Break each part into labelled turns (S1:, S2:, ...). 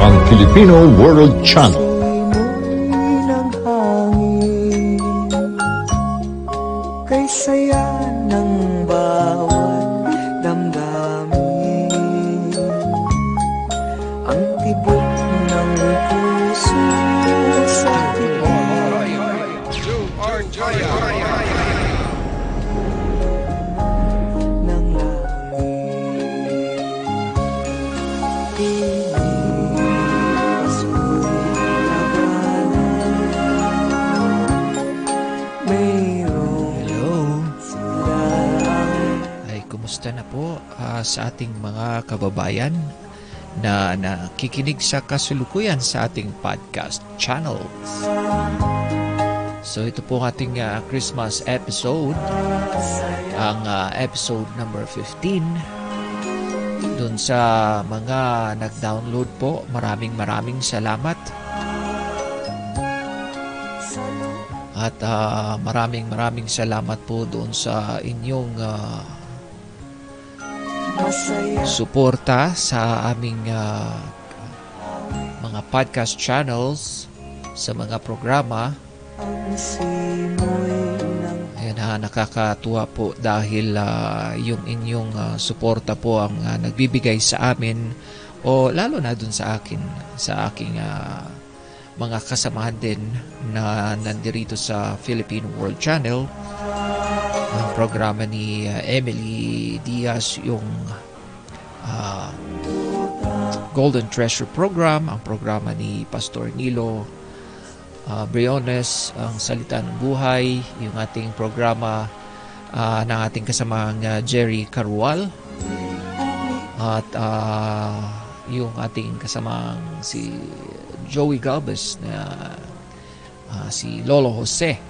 S1: ang Filipino World Channel.
S2: Kababayan na nakikinig sa kasulukuyan sa ating podcast channel. So ito po ating ah, Christmas episode, ang ah, episode number 15. Doon sa mga nag-download po, maraming maraming salamat. At ah, maraming maraming salamat po doon sa inyong
S3: masaya
S2: suporta sa aming ah, mga podcast channels sa mga programa. Ayan ha, nakakatuwa po dahil ah, yung inyong ah, suporta po ang ah, nagbibigay sa amin o lalo na dun sa akin, sa aking ah, mga kasamahan din na nandirito sa Philippine World Channel. Ang programa ni ah, Emily Diaz, yung ah, Golden Treasure Program, ang programa ni Pastor Nilo uh, Briones, ang Salita ng Buhay, yung ating programa ah, ng ating kasamang ah, Jerry Carual. At ah, yung ating kasamang si Joey Galvez na ah, si Lolo Jose.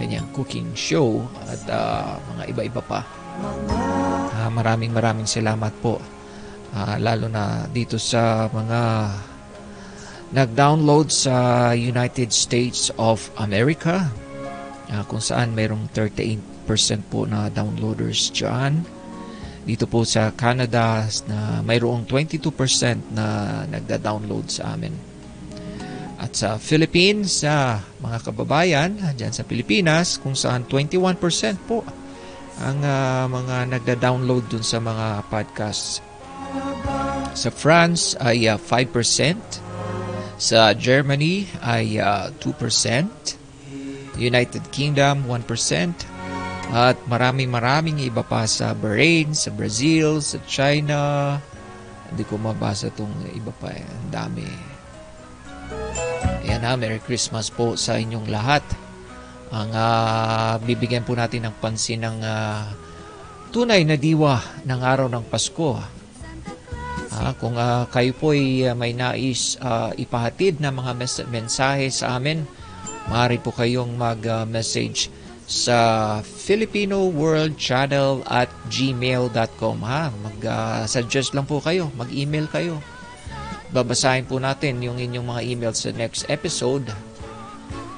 S2: Kanyang cooking show at ah, mga iba-iba pa Ah, maraming maraming salamat po Ah, lalo na dito sa mga nag-download sa United States of America ah, kung saan mayroong 38% po na downloaders dyan. Dito po sa Canada na mayroong 22% na nagda-download sa amin. At sa Philippines, sa mga kababayan dyan sa Pilipinas kung saan 21% po ang ah, mga nagda-download dun sa mga podcasts. Sa France ay ah, 5%. Sa Germany ay ah, 2%. United Kingdom 1%. At maraming maraming iba pa sa Bahrain, sa Brazil, sa China. Hindi ko mabasa tong iba pa eh. Ang dami. Ayan na, Merry Christmas po sa inyong lahat. Ang ah, bibigyan po natin ng pansin ng ah, tunay na diwa ng araw ng Pasko. Ah, kung ah, kayo po ay ah, may nais ah, ipahatid na mga mes- mensahe sa amin, maaari po kayong mag-message sa Filipino World Channel at gmail.com ha. Mag-suggest lang po kayo, mag-email kayo. Babasahin po natin yung inyong mga email sa next episode.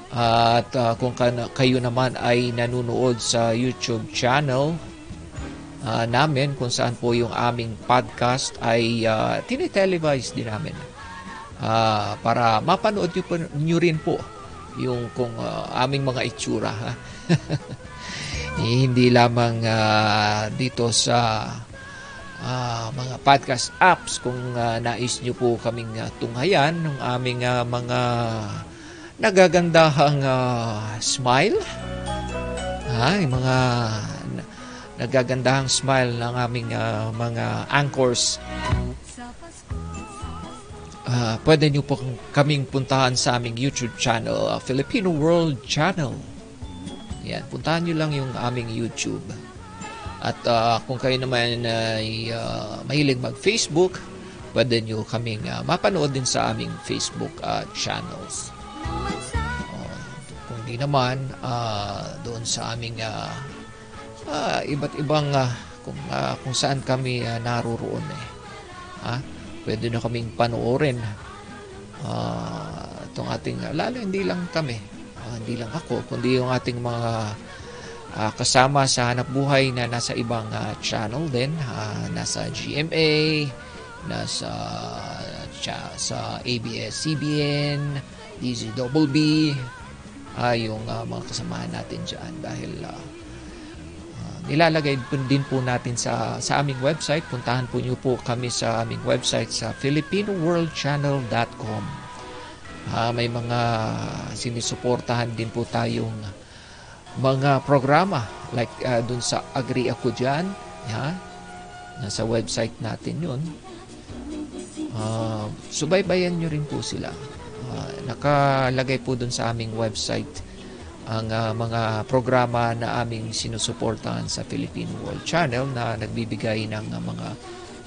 S2: At ah, kung ka- kayo naman ay nanonood sa YouTube channel ah, namin kung saan po yung aming podcast ay uh, tinitelevise din namin. Ah, para mapanood nyo, po- nyo rin po yung kung ah, aming mga itsura. Ha? Eh, Hindi lamang ah, dito sa ah, mga podcast apps kung ah, nais nyo po kaming ah, tunghayan ng aming ah, mga nagagandahang ah, smile. Ha, yung mga na- nagagandahang smile ng aming ah, mga anchors. Ah, pwede nyo po kaming puntahan sa aming YouTube channel, ah, Filipino World Channel. Yan, puntahan nyo lang yung aming YouTube. At ah, kung kayo naman ay ah, mahilig mag-Facebook, pwede nyo kaming ah, mapanood din sa aming Facebook ah, channels. Naman, ah, doon sa aming ah, ah, iba't ibang ah, kung, ah, kung saan kami ah, naroroon eh. Ha? Pwede na kaming panoorin ah, itong ating, lalo hindi lang kami, ah, hindi lang ako, kundi yung ating mga ah, kasama sa hanap buhay na nasa ibang ah, channel din, ah, nasa GMA, nasa siya sa ABS-CBN, DZBB, ah, yung ah, mga kasamahan natin dyan dahil ah, ah, nilalagay din po natin sa sa aming website. Puntahan po niyo po kami sa aming website sa filipinoworldchannel.com. Ah, may mga sinusuportahan din po tayong mga programa like ah, dun sa Agri Ako Dyan. Yeah, nasa website natin yun. Ah, subaybayan nyo rin po sila. Ah, nakalagay po dun sa aming website ang ah, mga programa na aming sinusuportahan sa Philippine World Channel na nagbibigay ng ah, mga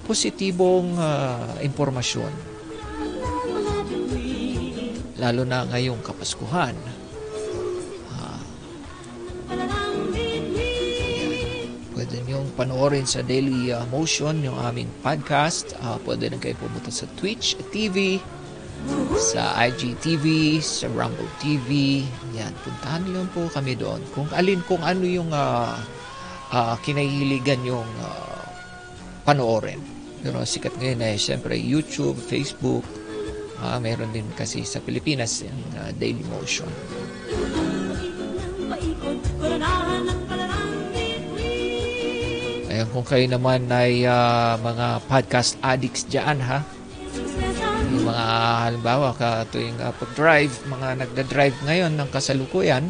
S2: positibong ah, impormasyon. Lalo na ngayong Kapaskuhan. Ah, pwede niyong panoorin sa Daily ah, Motion yung aming podcast. Ah, pwede rin kayo pumunta sa Twitch TV, sa IGTV, sa Rumble TV. Yan, puntahan niyo po kami doon. Kung alin, kung ano yung ah, ah, kinahiligan yung ah, panoorin. Pero sikat ngayon ay siyempre YouTube, Facebook. Ah, meron din kasi sa Pilipinas yung ah, Daily Motion. Ayan, kung kayo naman ay ah, mga podcast addicts dyan ha. Mga halimbawa ka tuwing uh, pag-drive, mga nagda-drive ngayon ng kasalukuyan,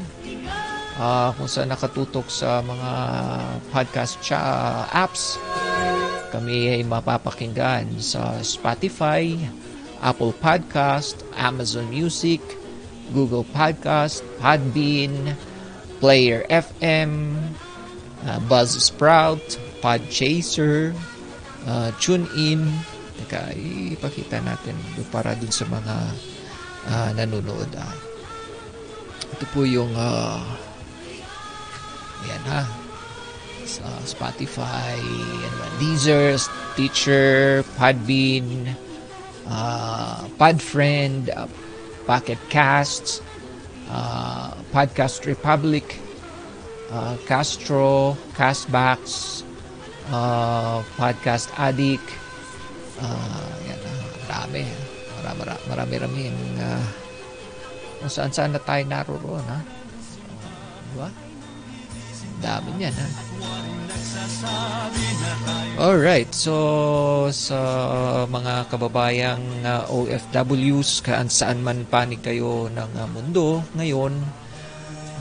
S2: ah, kung saan nakatutok sa mga podcast cha- apps, kami ay mapapakinggan sa Spotify, Apple Podcast, Amazon Music, Google Podcast, Podbean, Player FM, uh, Buzzsprout, Podchaser, uh, TuneIn. Teka, ipakita natin para dun sa mga uh, nanonood. Ah. Ito po yung uh, yan ha sa Spotify, yan ba, Deezer, Stitcher, Podbean, uh, Podfriend, uh, Pocket Casts, uh, Podcast Republic, uh, Castro, Castbox, uh, Podcast Addict, uh, yan, uh, marami. Marami, marami, marami, yung, uh, kung saan saan na tayo naroon, ha? Uh, diba? Dami niyan, ha? Alright, so sa mga kababayang uh, OFWs, kaan saan man panig kayo ng uh, mundo ngayon,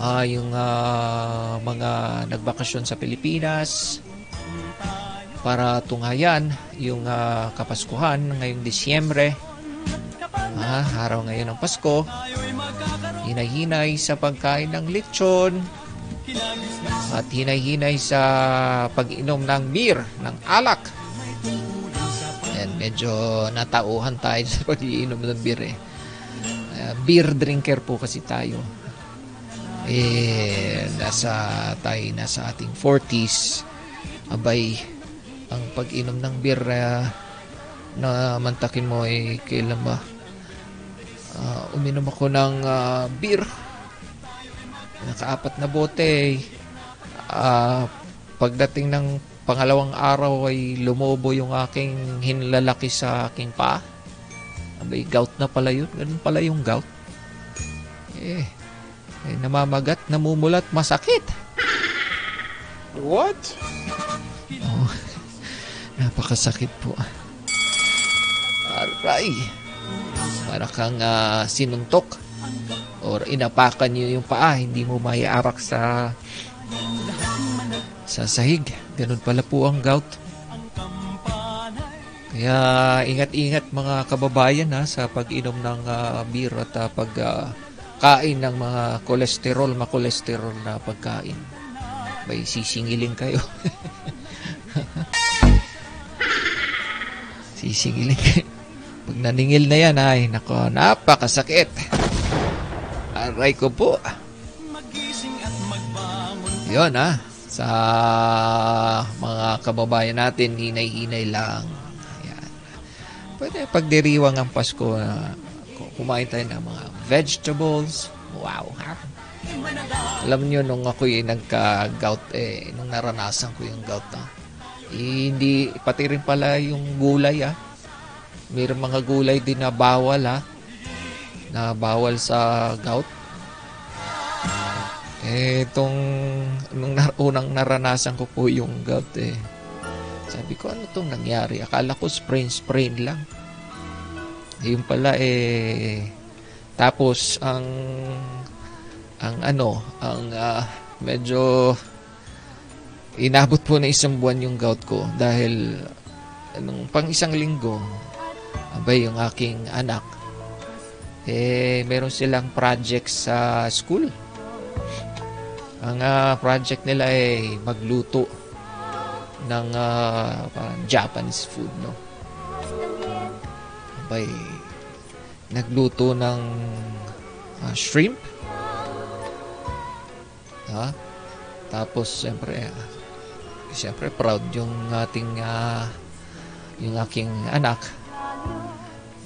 S2: uh, yung uh, mga nagbakasyon sa Pilipinas para tunghayan yung uh, Kapaskuhan ngayong Disyembre. Ah, araw ngayon ng Pasko. Hinay-hinay sa pagkain ng lechon at hinay-hinay sa pag-inom ng beer, ng alak. Ayan, medyo natauhan tayo sa pag-iinom ng beer eh. Uh, beer drinker po kasi tayo eh nasa tayo nasa ating 40s abay ang pag-inom ng beer uh, na mantakin mo eh kailan ba? Uh, uminom ako ng uh, beer. Nakaapat na bote uh, pagdating ng pangalawang araw ay lumobo yung aking hinlalaki sa aking pa abay gout na pala yun. Ganun pala yung gout. Eh eh, namamagat, namumulat, masakit.
S4: What?
S2: Napakasakit po. Aray. Para kang uh, sinuntok or inapakan niyo yung paa, hindi mo maiarak sa sa sahig. Ganun pala po ang gout. Kaya ingat-ingat mga kababayan ha, sa pag-inom ng uh, beer at uh, pag uh, kain ng mga kolesterol, makolesterol na pagkain. May sisingilin kayo. sisingilin kayo. Pag naningil na yan, ay, nako, napakasakit. Aray ko po. Yun, ha. Sa mga kababayan natin, hinay-hinay lang. Ayan. Pwede pagdiriwang ang Pasko na kumain tayo ng mga vegetables. Wow, ha? Alam niyo nung ako yung nagka-gout, eh, nung naranasan ko yung gout na, eh, hindi, pati rin pala yung gulay, ah. mayroong mga gulay din na bawal ha. Na bawal sa gout. Eh, itong nung nar- unang naranasan ko po yung gout eh. Sabi ko, ano tong nangyari? Akala ko sprain-sprain lang. Yun pala eh, tapos ang ang ano, ang ah, medyo inabot po na isang buwan yung gout ko dahil nung pang isang linggo, abay yung aking anak, eh, meron silang project sa school. Ang ah, project nila ay magluto ng ah, parang Japanese food, no? Abay, nagluto ng ah, shrimp. Ha? Tapos, siyempre, ah, siyempre, proud yung ating, ah, yung aking anak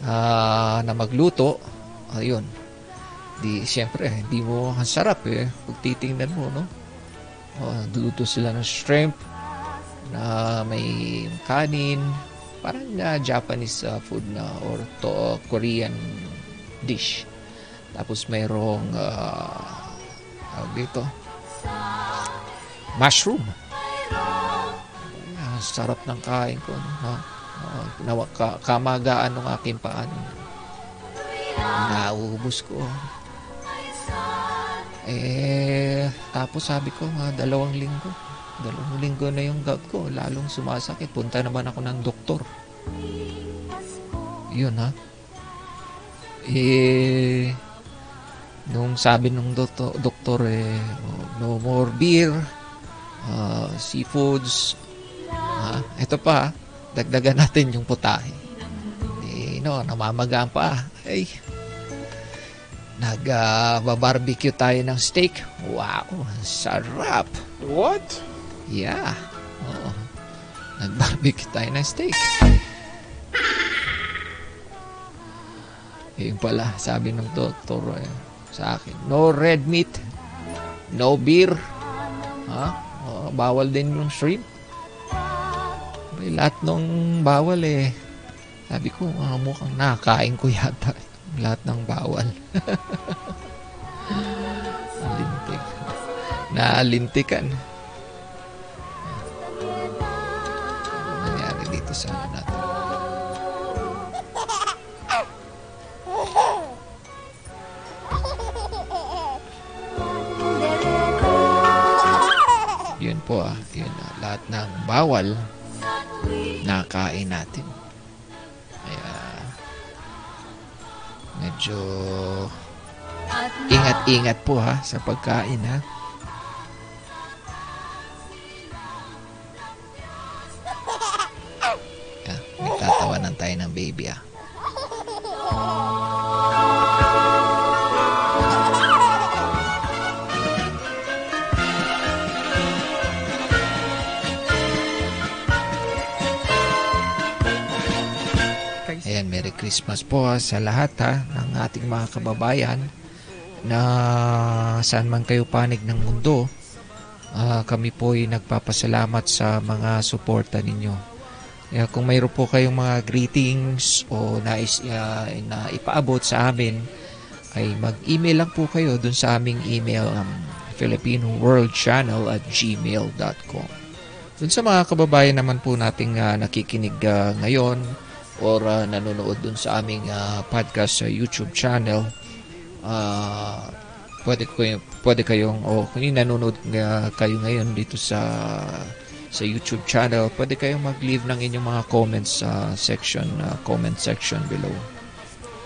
S2: ah, na magluto. Ayun. Di, siyempre, hindi mo, ang sarap eh. Pag titingnan mo, no? Oh, luto sila ng shrimp na may kanin. Parang na Japanese ah, food na or to Korean dish. Tapos mayroong uh, dito mushroom. Ah, sarap ng kain ko. No? Ha? Ah, nawa- ka- kamagaan ng aking paan. Naubos ko. Eh, tapos sabi ko, mga dalawang linggo. Dalawang linggo na yung gout ko. Lalong sumasakit. Punta naman ako ng doktor. Yun ha. Eh, nung sabi nung doktor, doktor eh, no more beer, ah, seafoods. Ha? Ito pa, dagdagan natin yung putahe. Eh, no, namamagaan pa. Ay, nag-barbecue tayo ng steak. Wow, sarap.
S4: What?
S2: Yeah. Oo. Nag-barbecue tayo ng steak. Yun pala, sabi ng doktor eh, sa akin, no red meat, no beer, ha? Oo, bawal din yung shrimp. May lahat nung bawal eh. Sabi ko, ah, mukhang nakain ko yata lahat ng bawal. Nalintik. Nalintikan. Ano nangyari dito sa po ah. Yun ah. Lahat ng bawal nakain natin. Kaya medyo ingat-ingat po ha sa pagkain ha. Ah, nagtatawanan tayo ng baby ah. Christmas po sa lahat ha, ng ating mga kababayan na saan man kayo panig ng mundo. Ah, kami po ay nagpapasalamat sa mga suporta ninyo. Kaya kung mayroon po kayong mga greetings o nais ah, na ipaabot sa amin, ay mag-email lang po kayo dun sa aming email um, Filipino World Channel at gmail.com. Dun sa mga kababayan naman po nating ah, nakikinig ah, ngayon or ah, nanonood dun sa aming ah, podcast sa YouTube channel, ah, pwede, ko, pwede kayong, o kung yung nanonood nga kayo ngayon dito sa sa YouTube channel, pwede kayong mag-leave ng inyong mga comments sa section, ah, comment section below.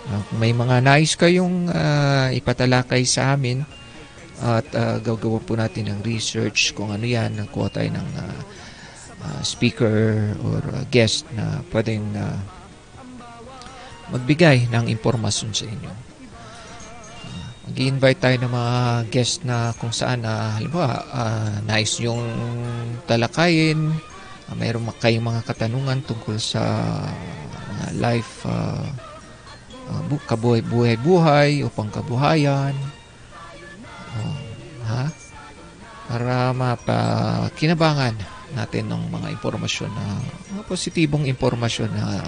S2: Kung may mga nais kayong ah, ipatalakay sa amin, at ah, gagawa po natin ng research kung ano yan, nakuha tayo ng ah, ah, speaker or ah, guest na pwedeng ah, magbigay ng impormasyon sa inyo. Ah, Mag-invite tayo ng mga guest na kung saan, uh, halimbawa, ah, nais yung talakayin, uh, mayroon ma- kayong mga katanungan tungkol sa mga life, ah, ah, bu- kabuhay, buhay-buhay o pangkabuhayan. Oh, ha? Para mapakinabangan natin ng mga impormasyon na mga positibong impormasyon na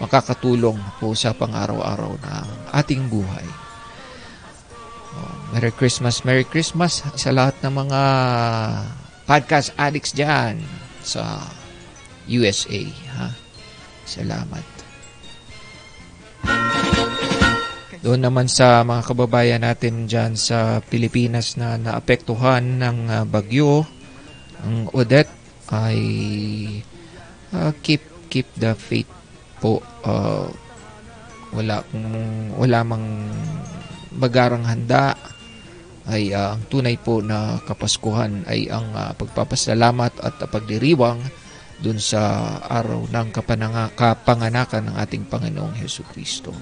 S2: makakatulong po sa pang-araw-araw na ating buhay. Oh, Merry Christmas, Merry Christmas sa lahat ng mga podcast addicts dyan sa USA. Ha? Salamat. Doon naman sa mga kababayan natin dyan sa Pilipinas na naapektuhan ng ah, bagyo, ang Odette ay ah, keep keep the faith po. Ah, wala kung- wala mang bagarang handa ay ah, ang tunay po na kapaskuhan ay ang ah, pagpapasalamat at pagdiriwang dun sa araw ng kapananga, kapanganakan ng ating Panginoong Heso Kristo.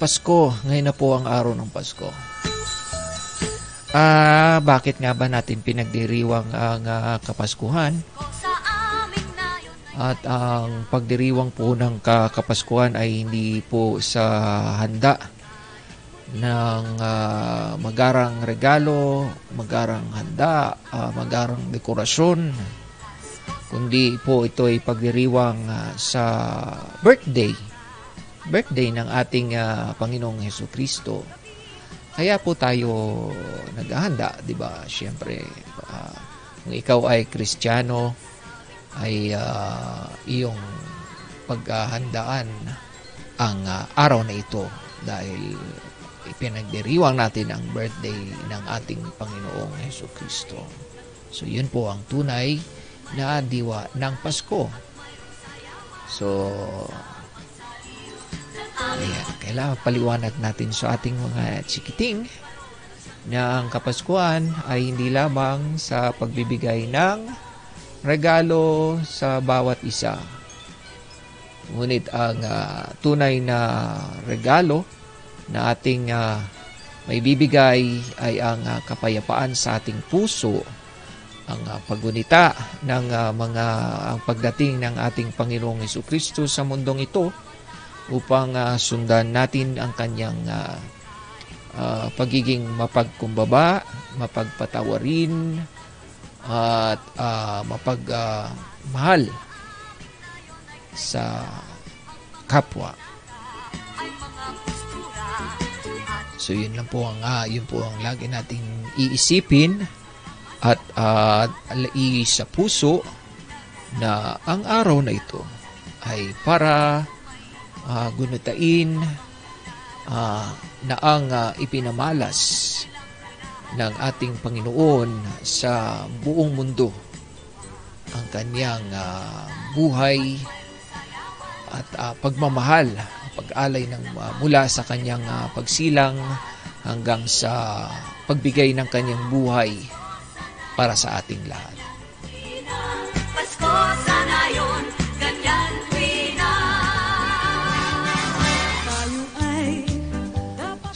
S4: Pasko.
S2: Ngayon na po ang araw ng Pasko. Ah, bakit nga ba natin pinagdiriwang ang ah, Kapaskuhan? At ang pagdiriwang po ng ka- Kapaskuhan ay hindi po sa handa ng ah, magarang regalo, magarang handa, ah, magarang dekorasyon, kundi po ito ay pagdiriwang ah, sa birthday birthday ng ating ah, Panginoong Heso Kristo. Kaya po tayo naghahanda, 'di ba? Siyempre, ah, kung ikaw ay Kristiyano, ay ah, iyong paghahandaan ang ah, araw na ito dahil ipinagdiriwang natin ang birthday ng ating Panginoong Heso Kristo. So, yun po ang tunay na diwa ng Pasko. So, Ayan, kailangan paliwanag natin sa ating mga chikiting na ang Kapaskuhan ay hindi lamang sa pagbibigay ng regalo sa bawat isa. Ngunit ang ah, tunay na regalo na ating ah, may bibigay ay ang ah, kapayapaan sa ating puso, ang ah, paggunita ng ah, mga ang pagdating ng ating Panginoong Kristo sa mundong ito upang ah, sundan natin ang kanyang ah, ah, pagiging mapagkumbaba, mapagpatawarin, at ah, mapagmahal sa kapwa. So yun lang po ang ah, yun po ang lagi nating iisipin at uh, alai sa puso na ang araw na ito ay para ah, gunutain ah, na ang ah, ipinamalas ng ating Panginoon sa buong mundo ang kanyang ah, buhay at ah, pagmamahal, pag-alay ng ah, mula sa kanyang ah, pagsilang hanggang sa pagbigay ng kanyang buhay para sa ating lahat.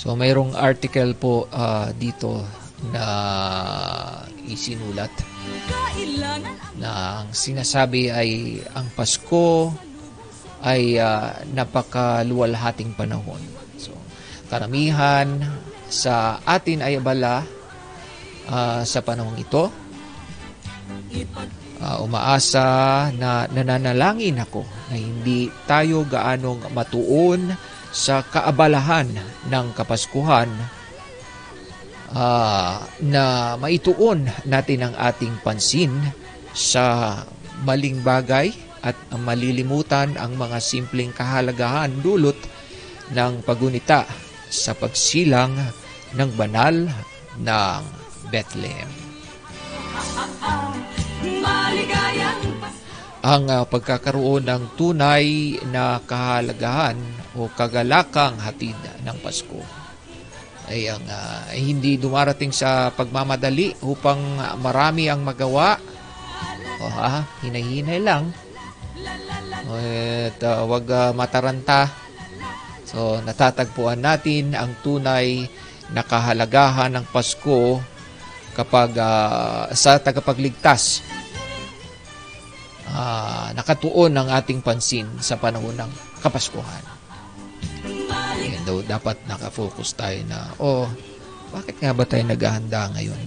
S2: So mayroong article po ah, dito na isinulat na ang sinasabi ay ang Pasko ay ah, napakaluwalhating panahon. So, karamihan sa atin ay abala ah, sa panahong ito. Ah, umaasa na nananalangin ako na hindi tayo gaanong matuon sa kaabalahan ng Kapaskuhan ah, na maituon natin ang ating pansin sa maling bagay at malilimutan ang mga simpleng kahalagahan dulot ng pagunita sa pagsilang ng banal ng Bethlehem.
S4: maligayang
S2: Ang ah, pagkakaroon ng tunay na kahalagahan o kagalakang hatid ng Pasko ay ang ay hindi dumarating sa pagmamadali upang marami ang magawa. O ha, hinay-hinay lang. At ah, wag ah, mataranta. So natatagpuan natin ang tunay na kahalagahan ng Pasko kapag ah, sa tagapagligtas ah, nakatuon ang ating pansin sa panahon ng Kapaskuhan. Yan daw, dapat nakafocus tayo na, oh, bakit nga ba tayo naghahanda ngayon?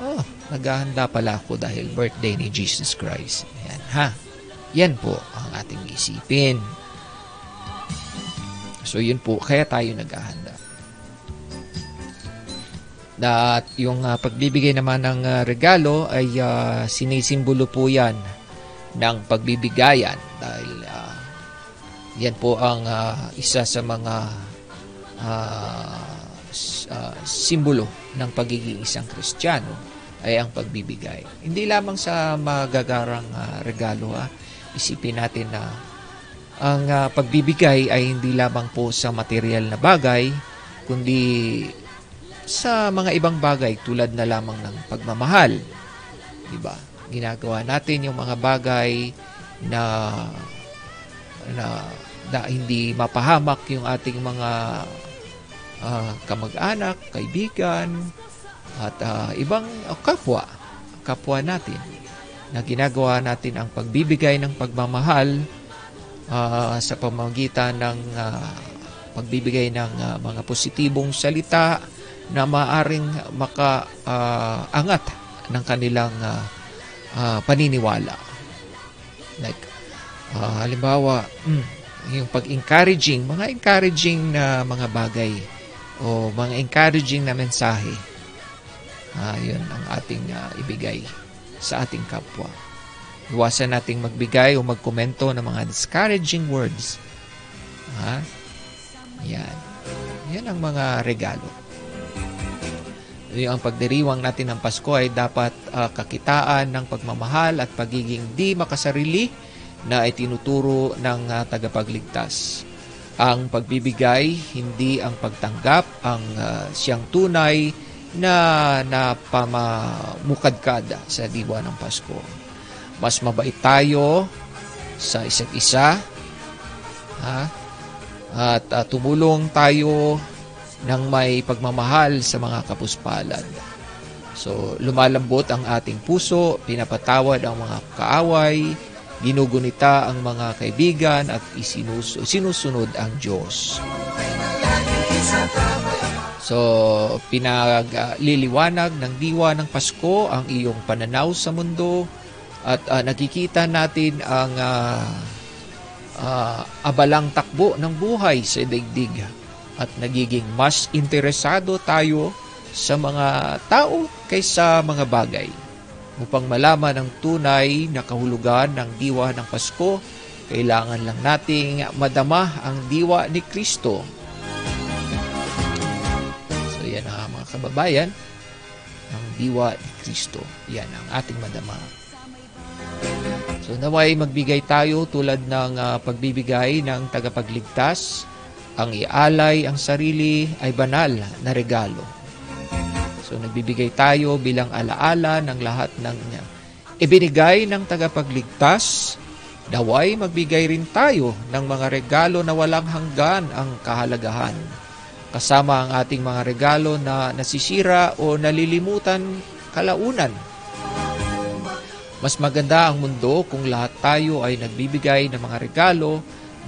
S2: Oh, naghahanda pala ako dahil birthday ni Jesus Christ. Yan, ha? Yan po ang ating isipin. So, yun po, kaya tayo naghahanda. At yung ah, pagbibigay naman ng ah, regalo ay ah, sinisimbolo po yan ng pagbibigayan dahil ah, yan po ang ah, isa sa mga s- ah, simbolo ng pagiging isang Kristiyano ay ang pagbibigay. Hindi lamang sa magagarang ah, regalo ha. Isipin natin na ang ah, pagbibigay ay hindi lamang po sa material na bagay kundi sa mga ibang bagay tulad na lamang ng pagmamahal. 'Di ba? Ginagawa natin yung mga bagay na na, na hindi mapahamak yung ating mga ah, kamag-anak, kaibigan at ah, ibang kapwa, kapwa natin na ginagawa natin ang pagbibigay ng pagmamahal ah, sa pamamagitan ng ah, pagbibigay ng ah, mga positibong salita na maaring makaangat ng kanilang ah, ah, paniniwala. Like, ah, halimbawa, mm, yung pag-encouraging, mga encouraging na mga bagay o mga encouraging na mensahe. Ah, yun ang ating ah, ibigay sa ating kapwa. Iwasan nating magbigay o magkomento ng mga discouraging words. Ha? Yan. Yan ang mga regalo. Yung ang pagdiriwang natin ng Pasko ay dapat ah, kakitaan ng pagmamahal at pagiging di makasarili na itinuturo ng ah, tagapagligtas. Ang pagbibigay, hindi ang pagtanggap, ang ah, siyang tunay na napamamukadkad sa diwa ng Pasko. Mas mabait tayo sa isa't isa. Ha? At ah, tumulong tayo ng may pagmamahal sa mga kapuspalad. So, lumalambot ang ating puso, pinapatawad ang mga kaaway, ginugunita ang mga kaibigan at isinus- sinusunod ang Diyos. So, pinagliliwanag ng diwa ng Pasko ang iyong pananaw sa mundo at ah, nakikita natin ang ah, ah, abalang takbo ng buhay sa daigdig at nagiging mas interesado tayo sa mga tao kaysa mga bagay. Upang malaman ang tunay na kahulugan ng diwa ng Pasko, kailangan lang nating madama ang diwa ni Kristo. So yan ang mga kababayan, ang diwa ni Kristo. Yan ang ating madama. So naway magbigay tayo tulad ng ah, pagbibigay ng tagapagligtas. Ang ialay ang sarili ay banal na regalo. So nagbibigay tayo bilang alaala ng lahat ng niya. Ibinigay ng tagapagligtas, daway magbigay rin tayo ng mga regalo na walang hanggan ang kahalagahan. Kasama ang ating mga regalo na nasisira o nalilimutan kalaunan. Mas maganda ang mundo kung lahat tayo ay nagbibigay ng mga regalo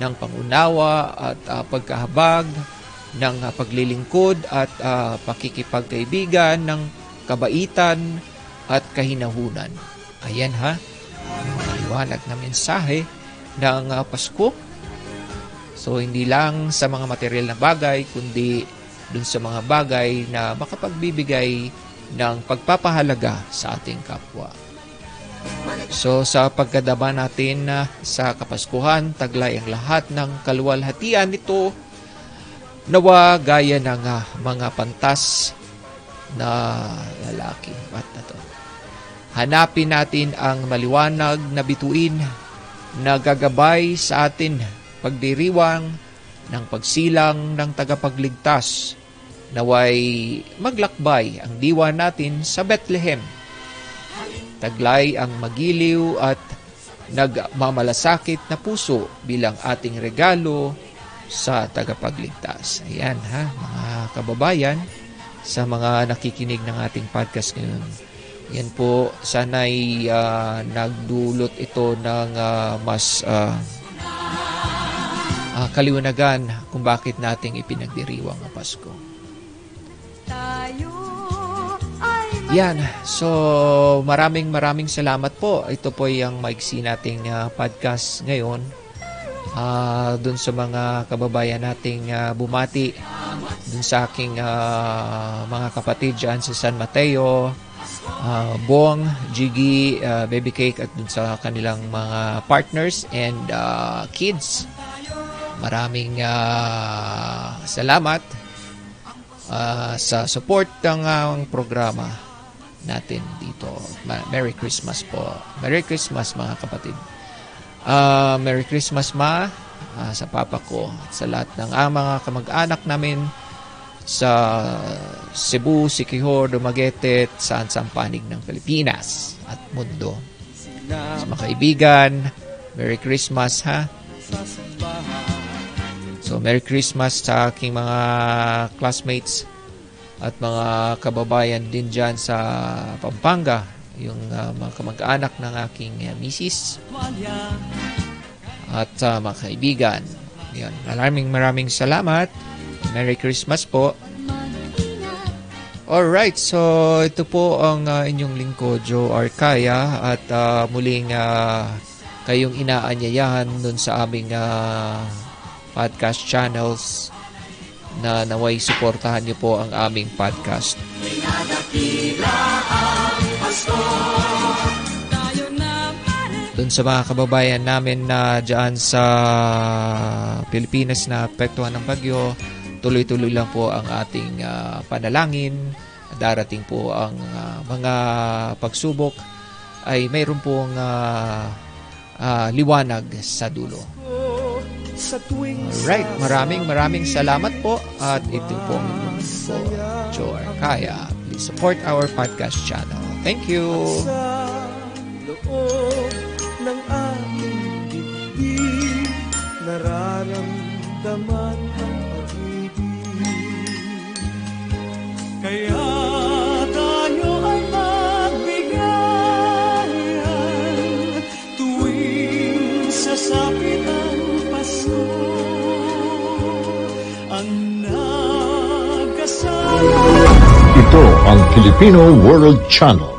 S2: ng pangunawa at ah, pagkahabag, ng ah, paglilingkod at ah, pakikipagkaibigan, ng kabaitan at kahinahunan. Ayan ha, maliwanag na mensahe ng ah, Pasko. So hindi lang sa mga material na bagay, kundi dun sa mga bagay na makapagbibigay ng pagpapahalaga sa ating kapwa. So sa pagkadama natin na sa Kapaskuhan, taglay ang lahat ng kaluwalhatian nito nawa gaya ng ah, mga pantas na lalaki. What na? Hanapin natin ang maliwanag na bituin na gagabay sa atin pagdiriwang ng pagsilang ng tagapagligtas naway maglakbay ang diwa natin sa Bethlehem taglay ang magiliw at nagmamalasakit na puso bilang ating regalo sa tagapagligtas. Ayan ha, mga kababayan, sa mga nakikinig ng ating podcast ngayon. Yan po, sana'y ah, nagdulot ito ng ah, mas ah, ah, kaliwanagan kung bakit nating ipinagdiriwang ang Pasko. Yan. So, maraming maraming salamat po. Ito po yung maiksi nating ah, podcast ngayon. Ah, doon sa mga kababayan nating ah, bumati. Doon sa aking ah, mga kapatid dyan sa San Mateo, ah, Bong, Jiggy, ah, Baby Cake at doon sa kanilang mga partners and ah, kids. Maraming ah, salamat ah, sa support ng ah, programa natin dito. Ma- Merry Christmas po. Merry Christmas mga kapatid. Ah, Merry Christmas ma ah, sa papa ko, sa lahat ng ah, mga kamag-anak namin sa Cebu, Siquijor, Dumaguete, saan sa panig ng Pilipinas at mundo. Sa mga kaibigan, Merry Christmas ha. So, Merry Christmas sa aking mga classmates at mga kababayan din dyan sa Pampanga, yung ah, mga kamag-anak ng aking uh, misis at ah, mga kaibigan. Yan. Maraming maraming salamat. Merry Christmas po. Alright, so ito po ang ah, inyong lingkod, Joe Arcaya at ah, muling ah, kayong inaanyayahan dun sa aming ah, podcast channels na naway suportahan niyo po ang aming podcast. Doon sa mga kababayan namin na dyan sa Pilipinas na apektuhan ng bagyo, tuloy-tuloy lang po ang ating ah, panalangin. Darating po ang ah, mga pagsubok ay mayroon pong ah, ah, liwanag sa dulo.
S3: Sa tuwing
S2: Alright, maraming maraming salamat po at ito po po, Joe Arcaya. Please support our podcast channel. Thank you.
S3: Nagkasama
S1: Ito ang Filipino World Channel